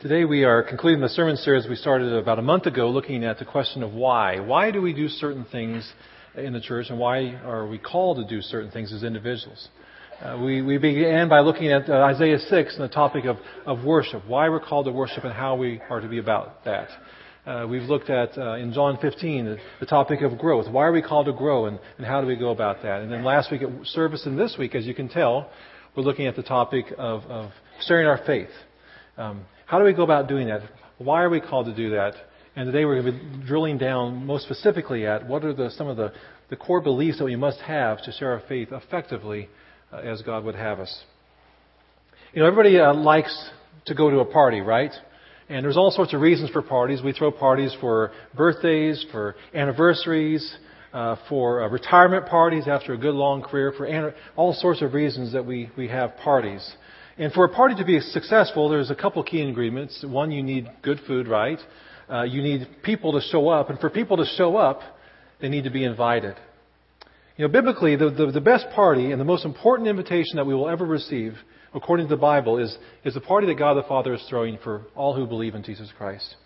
Today we are concluding the sermon series we started about a month ago looking at the question of why. Why do we do certain things in the church and why are we called to do certain things as individuals? Uh, we, we began by looking at uh, Isaiah 6 and the topic of, of worship, why we're called to worship and how we are to be about that. Uh, we've looked at uh, in John 15 the, the, topic of growth. Why are we called to grow and, and how do we go about that? And then last week at service and this week, as you can tell, we're looking at the topic of, of sharing our faith. Um, how do we go about doing that? Why are we called to do that? And today we're going to be drilling down most specifically at what are the, some of the, the core beliefs that we must have to share our faith effectively uh, as God would have us. You know, everybody uh, likes to go to a party, right? And there's all sorts of reasons for parties. We throw parties for birthdays, for anniversaries, uh, for uh, retirement parties after a good long career, for an- all sorts of reasons that we, we have parties. And for a party to be successful, there's a couple key ingredients. One, you need good food, right? Uh, you need people to show up. And for people to show up, they need to be invited. You know, biblically, the, the, the best party and the most important invitation that we will ever receive, according to the Bible, is, is the party that God the Father is throwing for all who believe in Jesus Christ.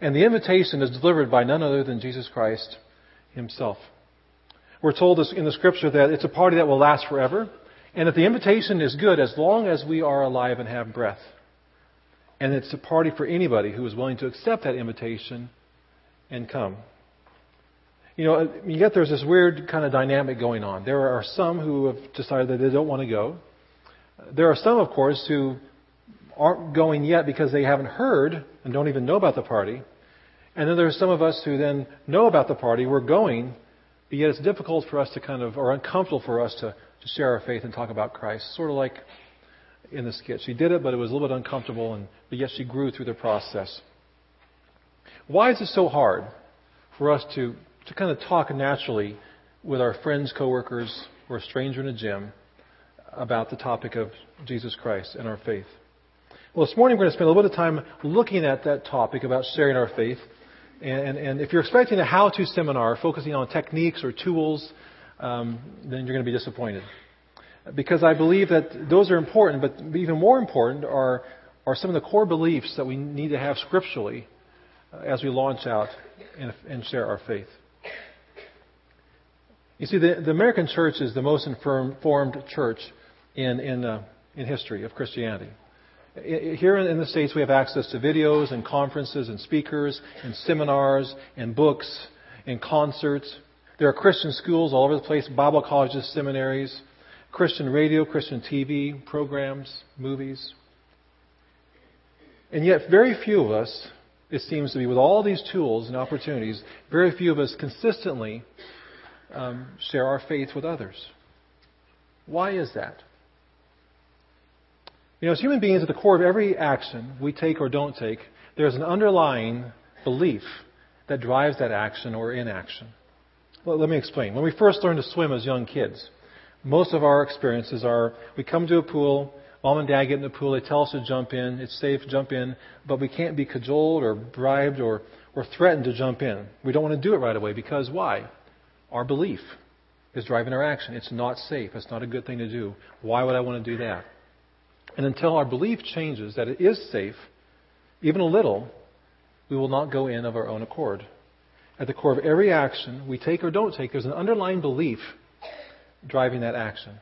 And the invitation is delivered by none other than Jesus Christ himself. We're told in the scripture that it's a party that will last forever. And that the invitation is good as long as we are alive and have breath. And it's a party for anybody who is willing to accept that invitation and come. You know, yet there's this weird kind of dynamic going on. There are some who have decided that they don't want to go. There are some, of course, who aren't going yet because they haven't heard and don't even know about the party. And then there's some of us who then know about the party, we're going, but yet it's difficult for us to kind of, or uncomfortable for us to to share our faith and talk about Christ. Sort of like in the skit. She did it, but it was a little bit uncomfortable, and, but yet she grew through the process. Why is it so hard for us to, to kind of talk naturally with our friends, coworkers, or a stranger in a gym about the topic of Jesus Christ and our faith? Well, this morning we're going to spend a little bit of time looking at that topic about sharing our faith. And, and if you're expecting a how to seminar focusing on techniques or tools um, then you're going to be disappointed. Because I believe that those are important, but even more important are, are some of the core beliefs that we need to have scripturally uh, as we launch out and, and, share our faith. You see, the, the American church is the most informed church in, in, uh, in history of Christianity. Here in the States, we have access to videos and conferences and speakers and seminars and books and concerts there are Christian schools all over the place, Bible colleges, seminaries, Christian radio, Christian TV programs, movies. And yet, very few of us, it seems to be, with all these tools and opportunities, very few of us consistently um, share our faith with others. Why is that? You know, as human beings, at the core of every action we take or don't take, there's an underlying belief that drives that action or inaction. Well, let me explain. When we first learn to swim as young kids, most of our experiences are we come to a pool, mom and dad get in the pool, they tell us to jump in, it's safe, jump in, but we can't be cajoled or bribed or, or threatened to jump in. We don't want to do it right away because why? Our belief is driving our action. It's not safe. It's not a good thing to do. Why would I want to do that? And until our belief changes that it is safe, even a little, we will not go in of our own accord at the core of every action we take or don't take, there's an underlying belief driving that action.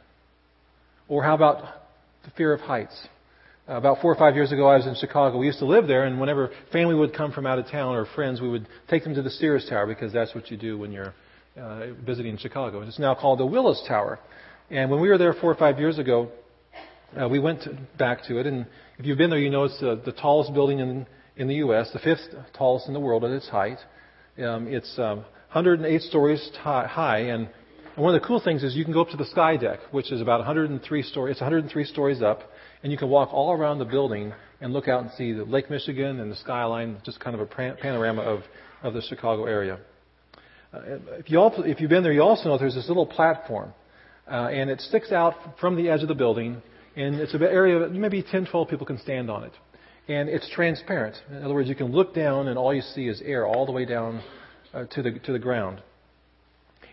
Or how about the fear of heights? Uh, about four or five years ago, I was in Chicago. We used to live there, and whenever family would come from out of town or friends, we would take them to the Sears Tower because that's what you do when you're uh, visiting Chicago. It's now called the Willis Tower. And when we were there four or five years ago, uh, we went back to it. And if you've been there, you know it's uh, the tallest building in, in the U.S., the fifth tallest in the world at its height. Um, it's um, 108 stories high, and and one of the cool things is you can go up to the sky deck, which is about 103 stories. It's 103 stories up, and you can walk all around the building and look out and see the Lake Michigan and the skyline, just kind of a panorama of, of the Chicago area. Uh, if, you all, if you've been there, you also know there's this little platform, uh, and it sticks out from the edge of the building, and it's an area that maybe 10, 12 people can stand on it and it's transparent. In other words, you can look down and all you see is air all the way down uh, to the to the ground.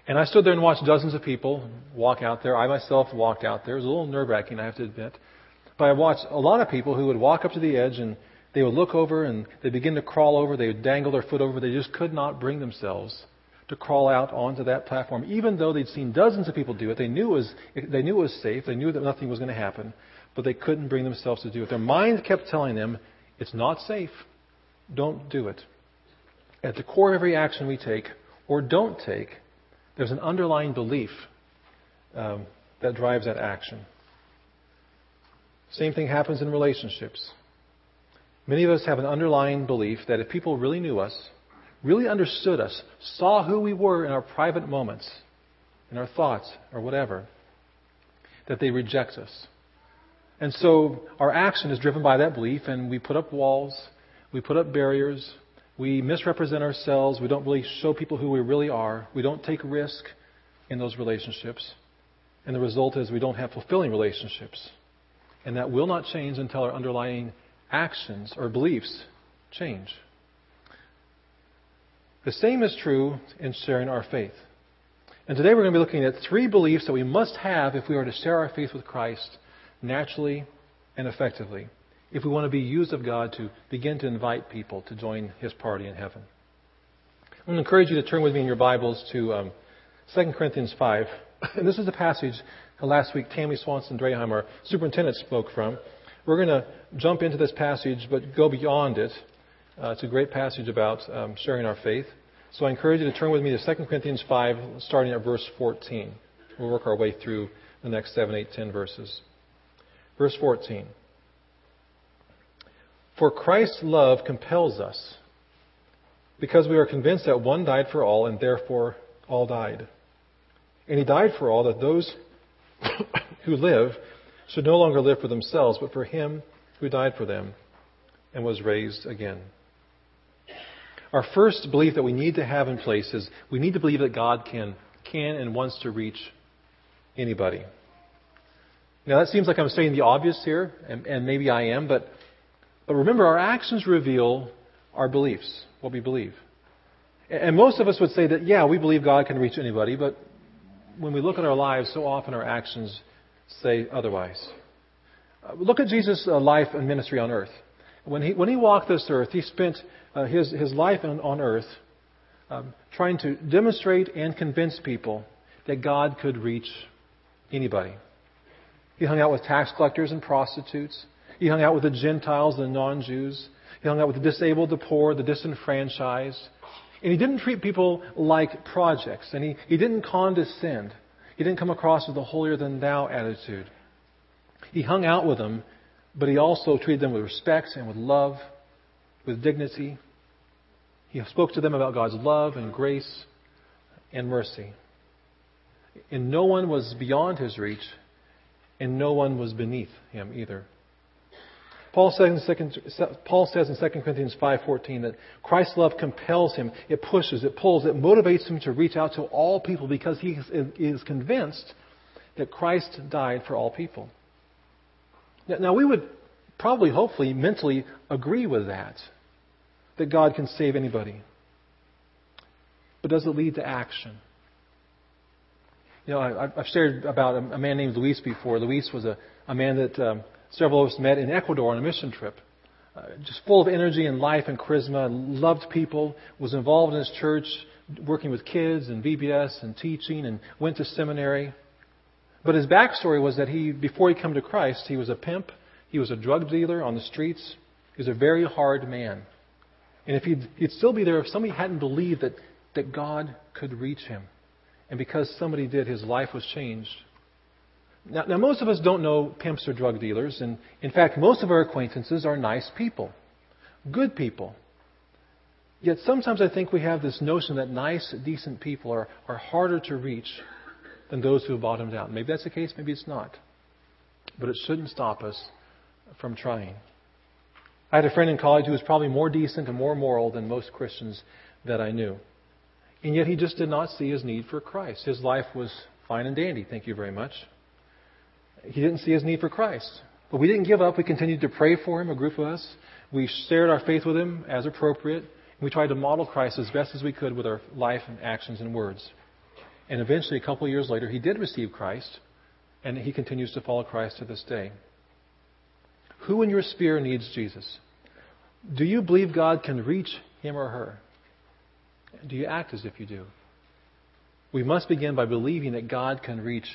And I stood there and watched dozens of people walk out there. I myself walked out there. It was a little nerve wracking, I have to admit. But I watched a lot of people who would walk up to the edge and They would look over and they'd begin to crawl over. They would dangle their foot over. They just could not bring themselves to crawl out onto that platform, even though they'd seen dozens of people do it. They knew it was, they knew it was safe. They knew that nothing was going to happen, but they couldn't bring themselves to do it. Their mind kept telling them, it's not safe. Don't do it. At the core of every action we take or don't take, there's an underlying belief um, that drives that action. Same thing happens in relationships. Many of us have an underlying belief that if people really knew us, really understood us, saw who we were in our private moments, in our thoughts, or whatever, that they reject us. And so our action is driven by that belief, and we put up walls, we put up barriers, we misrepresent ourselves, we don't really show people who we really are, we don't take risk in those relationships, and the result is we don't have fulfilling relationships. And that will not change until our underlying actions or beliefs change. The same is true in sharing our faith. And today we're going to be looking at three beliefs that we must have if we are to share our faith with Christ naturally and effectively, if we want to be used of God to begin to invite people to join His party in heaven. I'm going to encourage you to turn with me in your Bibles to um, 2 Corinthians 5. And this is the passage that last week Tammy Swanson Draheim, our superintendent, spoke from. We're going to jump into this passage, but go beyond it. Uh, it's a great passage about um, sharing our faith. So I encourage you to turn with me to 2 Corinthians 5, starting at verse 14. We'll work our way through the next 7, 8, 10 verses. Verse 14. For Christ's love compels us, because we are convinced that one died for all, and therefore all died. And he died for all, that those who live should no longer live for themselves, but for him who died for them and was raised again. Our first belief that we need to have in place is we need to believe that God can, can and wants to reach anybody. Now, that seems like I'm saying the obvious here, and, and maybe I am, but, but remember, our actions reveal our beliefs, what we believe. And most of us would say that, yeah, we believe God can reach anybody, but when we look at our lives, so often our actions say otherwise. Uh, look at Jesus' uh, life and ministry on earth. When he, when he walked this earth, he spent uh, his, his life on, on earth um, trying to demonstrate and convince people that God could reach anybody. He hung out with tax collectors and prostitutes. He hung out with the Gentiles, the non Jews. He hung out with the disabled, the poor, the disenfranchised. And he didn't treat people like projects, and he, he didn't condescend. He didn't come across with a holier than thou attitude. He hung out with them, but he also treated them with respect and with love, with dignity. He spoke to them about God's love and grace and mercy. And no one was beyond his reach, and no one was beneath him either. Paul says in 2, Paul says in 2 Corinthians 5:14 that Christ's love compels him, it pushes, it pulls, it motivates him to reach out to all people because he is convinced that Christ died for all people. Now, we would probably, hopefully, mentally agree with that, that God can save anybody. But does it lead to action? You know, I, have shared about a, man named Luis before. Luis was a, a man that um, Several of us met in Ecuador on a mission trip. Uh, just full of energy and life and charisma, loved people, was involved in his church, working with kids and VBS and teaching, and went to seminary. But his backstory was that he, before he came to Christ, he was a pimp, he was a drug dealer on the streets, he was a very hard man. And if he'd, he'd still be there if somebody hadn't believed that, that God could reach him. And because somebody did, his life was changed. Now, now, most of us don't know pimps or drug dealers, and in fact, most of our acquaintances are nice people, good people. Yet sometimes I think we have this notion that nice, decent people are, are harder to reach than those who have bottomed out. Maybe that's the case, maybe it's not. But it shouldn't stop us from trying. I had a friend in college who was probably more decent and more moral than most Christians that I knew. And yet he just did not see his need for Christ. His life was fine and dandy, thank you very much he didn't see his need for Christ. But we didn't give up. We continued to pray for him, a group of us. We shared our faith with him as appropriate. And We tried to model Christ as best as we could with our life and actions and words. And eventually, a couple of years later, he did receive Christ, and he continues to follow Christ to this day. Who in your sphere needs Jesus? Do you believe God can reach him or her? Do you act as if you do? We must begin by believing that God can reach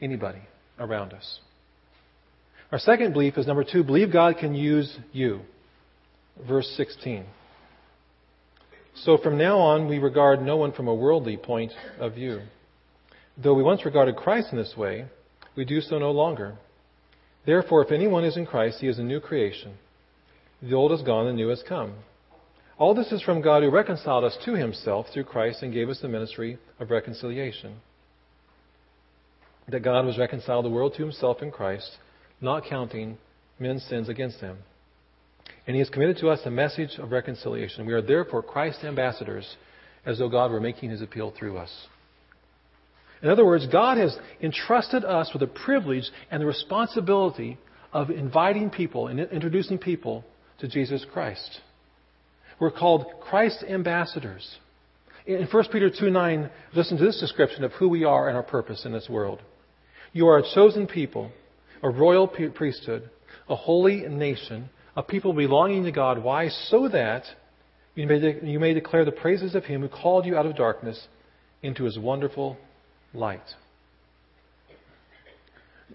anybody around us. Our second belief is number two, believe God can use you. Verse 16. So from now on, we regard no one from a worldly point of view. Though we once regarded Christ in this way, we do so no longer. Therefore, if anyone is in Christ, he is a new creation. The old is gone, the new has come. All this is from God who reconciled us to himself through Christ and gave us the ministry of reconciliation. That God was reconciled the world to himself in Christ, not counting men's sins against them. And he has committed to us the message of reconciliation. We are therefore Christ's ambassadors, as though God were making his appeal through us. In other words, God has entrusted us with the privilege and the responsibility of inviting people and introducing people to Jesus Christ. We're called Christ's ambassadors. In 1 Peter 2 9, listen to this description of who we are and our purpose in this world. You are a chosen people, a royal priesthood, a holy nation, a people belonging to God. Why? So that you may, de- you may declare the praises of Him who called you out of darkness into His wonderful light.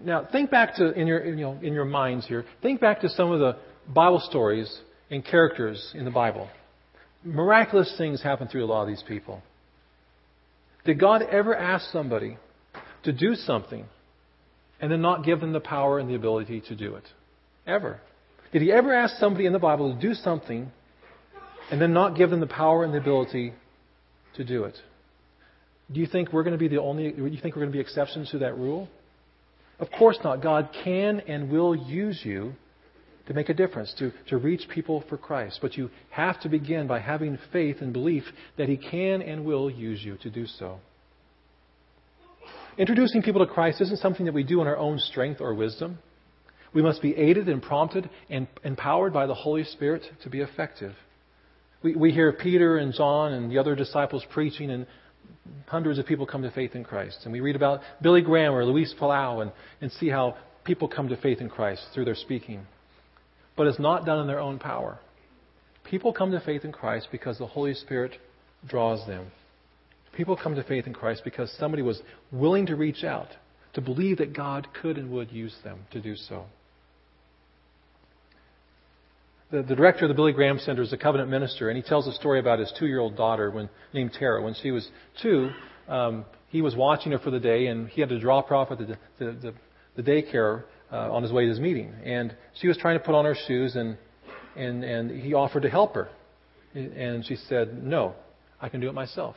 Now, think back to, in your, you know, in your minds here, think back to some of the Bible stories and characters in the Bible. Miraculous things happen through a lot of these people. Did God ever ask somebody to do something and then not give them the power and the ability to do it? Ever. Did he ever ask somebody in the Bible to do something and then not give them the power and the ability to do it? Do you think we're going to be the only, do you think we're going to be exceptions to that rule? Of course not. God can and will use you to make a difference, to, to reach people for Christ. But you have to begin by having faith and belief that He can and will use you to do so. Introducing people to Christ isn't something that we do in our own strength or wisdom. We must be aided and prompted and empowered by the Holy Spirit to be effective. We, we hear Peter and John and the other disciples preaching, and hundreds of people come to faith in Christ. And we read about Billy Graham or Luis Palau and, and see how people come to faith in Christ through their speaking. But it's not done in their own power. People come to faith in Christ because the Holy Spirit draws them. People come to faith in Christ because somebody was willing to reach out, to believe that God could and would use them to do so. The, the, director of the Billy Graham Center is a covenant minister, and he tells a story about his two-year-old daughter when, named Tara. When she was two, um, he was watching her for the day, and he had to drop her off at the, the, the, the daycare uh, on his way to his meeting. And she was trying to put on her shoes, and, and, and he offered to help her. And she said, No, I can do it myself.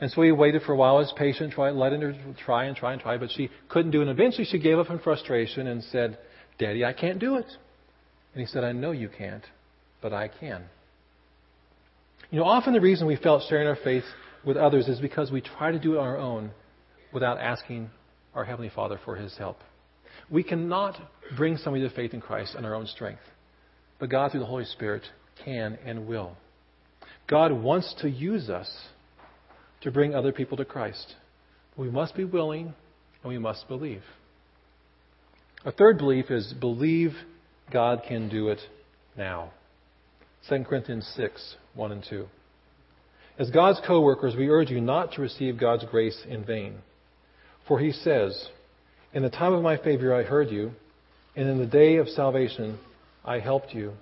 And so he waited for a while, was patient, tried, letting her try and try and try, but she couldn't do it. And eventually she gave up in frustration and said, Daddy, I can't do it. And he said, I know you can't, but I can. You know, often the reason we felt sharing our faith with others is because we try to do it on our own without asking our Heavenly Father for His help. We cannot bring somebody to faith in Christ on our own strength, but God, through the Holy Spirit, can and will. God wants to use us to bring other people to Christ. We must be willing and we must believe. A third belief is believe God can do it now. 2 Corinthians 6, 1 and 2. As God's co workers, we urge you not to receive God's grace in vain. For he says, In the time of my favor I heard you, and in the day of salvation I helped you.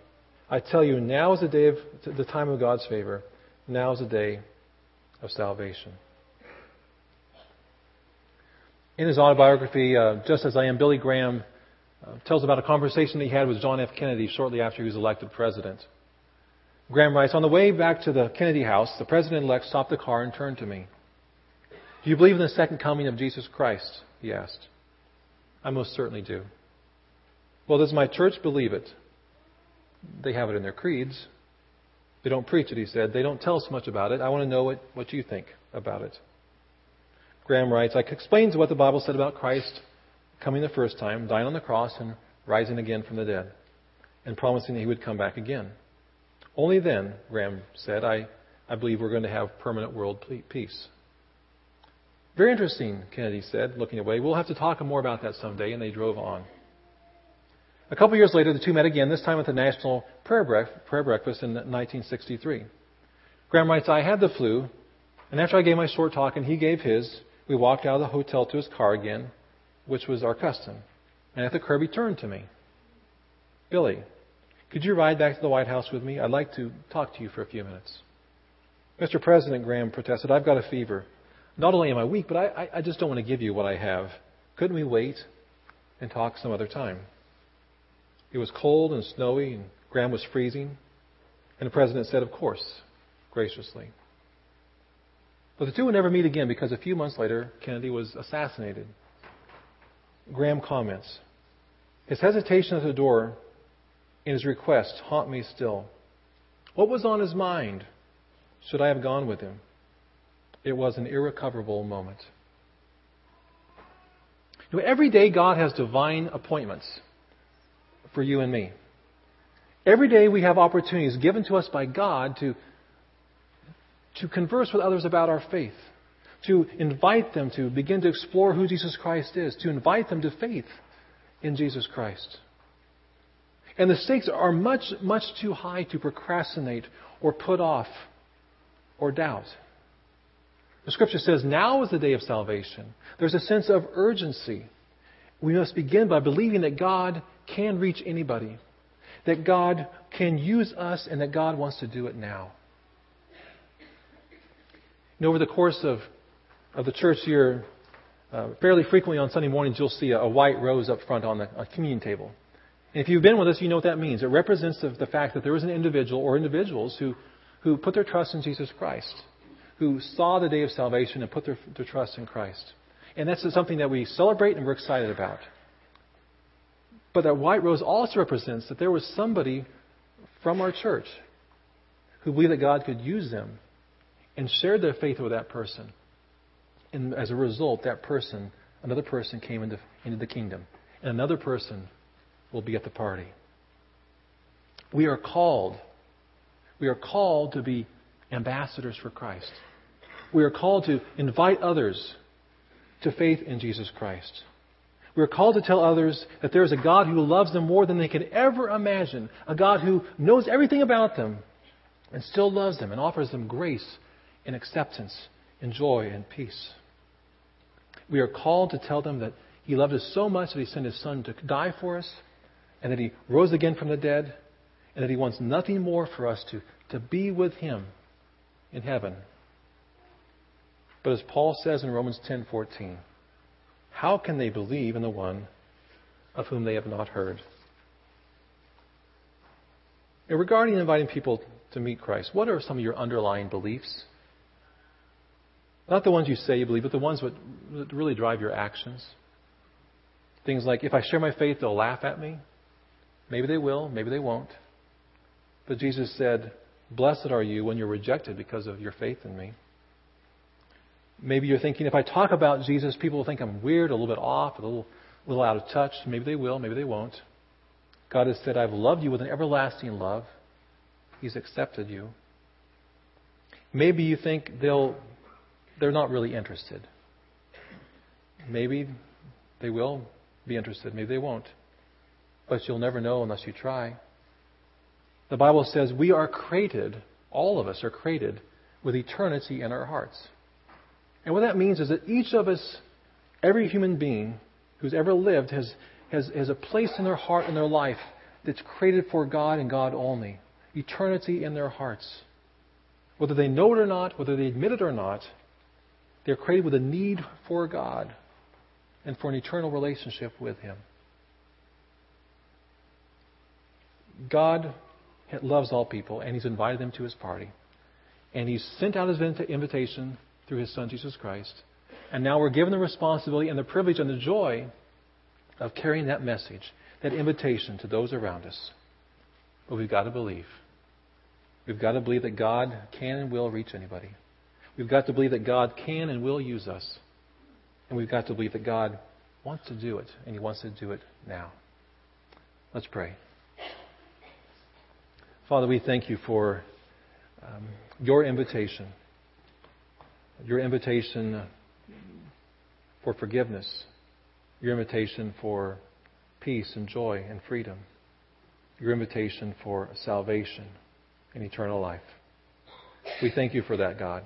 I tell you, now is the day of the time of God's favor. Now is the day of salvation. In his autobiography, uh, Just as I Am, Billy Graham uh, tells about a conversation he had with John F. Kennedy shortly after he was elected president. Graham writes, On the way back to the Kennedy house, the president elect stopped the car and turned to me. Do you believe in the second coming of Jesus Christ? He asked. I most certainly do. Well, does my church believe it? They have it in their creeds. They don't preach it, he said. They don't tell us much about it. I want to know what, what you think about it. Graham writes, I explained what the Bible said about Christ coming the first time, dying on the cross, and rising again from the dead, and promising that he would come back again. Only then, Graham said, I, I believe we're going to have permanent world peace. Very interesting, Kennedy said, looking away. We'll have to talk more about that someday, and they drove on. A couple years later, the two met again, this time at the National Prayer, Bref- Prayer Breakfast in 1963. Graham writes, I had the flu, and after I gave my short talk and he gave his, we walked out of the hotel to his car again, which was our custom. And at the curb, he turned to me. Billy, could you ride back to the White House with me? I'd like to talk to you for a few minutes. Mr. President, Graham protested, I've got a fever. Not only am I weak, but I, I just don't want to give you what I have. Couldn't we wait and talk some other time? It was cold and snowy, and Graham was freezing. And the president said, Of course, graciously. But the two would never meet again because a few months later, Kennedy was assassinated. Graham comments His hesitation at the door and his request haunt me still. What was on his mind? Should I have gone with him? It was an irrecoverable moment. Every day God has divine appointments for you and me. Every day we have opportunities given to us by God to, to converse with others about our faith, to invite them to begin to explore who Jesus Christ is, to invite them to faith in Jesus Christ. And the stakes are much, much too high to procrastinate or put off or doubt. The scripture says now is the day of salvation. There's a sense of urgency. We must begin by believing that God can reach anybody, that God can use us, and that God wants to do it now. And over the course of, of the church year, uh, fairly frequently on Sunday mornings, you'll see a, a white rose up front on the communion table. And if you've been with us, you know what that means. It represents the, the fact that there is an individual or individuals who, who put their trust in Jesus Christ who saw the day of salvation and put their, their trust in Christ. And that's something that we celebrate and we're excited about. But that white rose also represents that there was somebody from our church who believed that God could use them and shared their faith with that person. And as a result, that person, another person came into, into the kingdom. And another person will be at the party. We are called. We are called to be ambassadors for Christ. We are called to invite others to faith in Jesus Christ. We are called to tell others that there is a God who loves them more than they can ever imagine, a God who knows everything about them and still loves them and offers them grace and acceptance and joy and peace. We are called to tell them that He loved us so much that He sent His Son to die for us and that He rose again from the dead and that He wants nothing more for us to, to be with Him in heaven. But as Paul says in Romans 10:14, how can they believe in the one of whom they have not heard? Now, regarding inviting people to meet Christ, what are some of your underlying beliefs? Not the ones you say you believe, but the ones that really drive your actions. Things like, if I share my faith, they'll laugh at me. Maybe they will, maybe they won't. But Jesus said, Blessed are you when you're rejected because of your faith in me. Maybe you're thinking, if I talk about Jesus, people will think I'm weird, a little bit off, a little, a little out of touch. Maybe they will, maybe they won't. God has said, I've loved you with an everlasting love. He's accepted you. Maybe you think they'll, they're not really interested. Maybe they will be interested, maybe they won't. But you'll never know unless you try. The Bible says we are created, all of us are created, with eternity in our hearts. And what that means is that each of us, every human being who's ever lived, has, has, has a place in their heart and their life that's created for God and God only. Eternity in their hearts. Whether they know it or not, whether they admit it or not, they're created with a need for God and for an eternal relationship with Him. God loves all people, and He's invited them to His party. And He's sent out His invitation through His Son, Jesus Christ. And now we're given the responsibility and the privilege and the joy of carrying that message, that invitation to those around us. But we've got to believe. We've got to believe that God can and will reach anybody. We've got to believe that God can and will use us. And we've got to believe that God wants to do it, and He wants to do it now. Let's pray. Father, we thank you for um, your invitation, your invitation for forgiveness, your invitation for peace and joy and freedom, your invitation for salvation and eternal life. We thank you for that, God.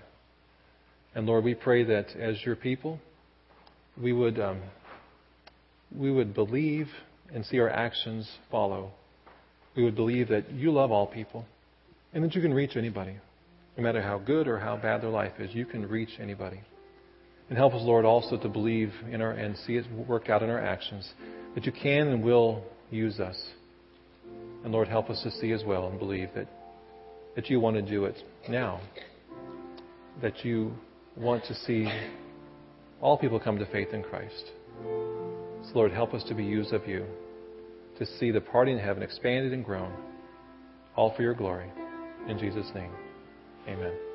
And Lord, we pray that as your people, we would, um, we would believe and see our actions follow. We would believe that you love all people and that you can reach anybody. No matter how good or how bad their life is, you can reach anybody. And help us, Lord, also to believe in our and see it work out in our actions that you can and will use us. And Lord, help us to see as well and believe that, that you want to do it now. That you want to see all people come to faith in Christ. So, Lord, help us to be used of you, to see the party in heaven expanded and grown, all for your glory. In Jesus' name, amen.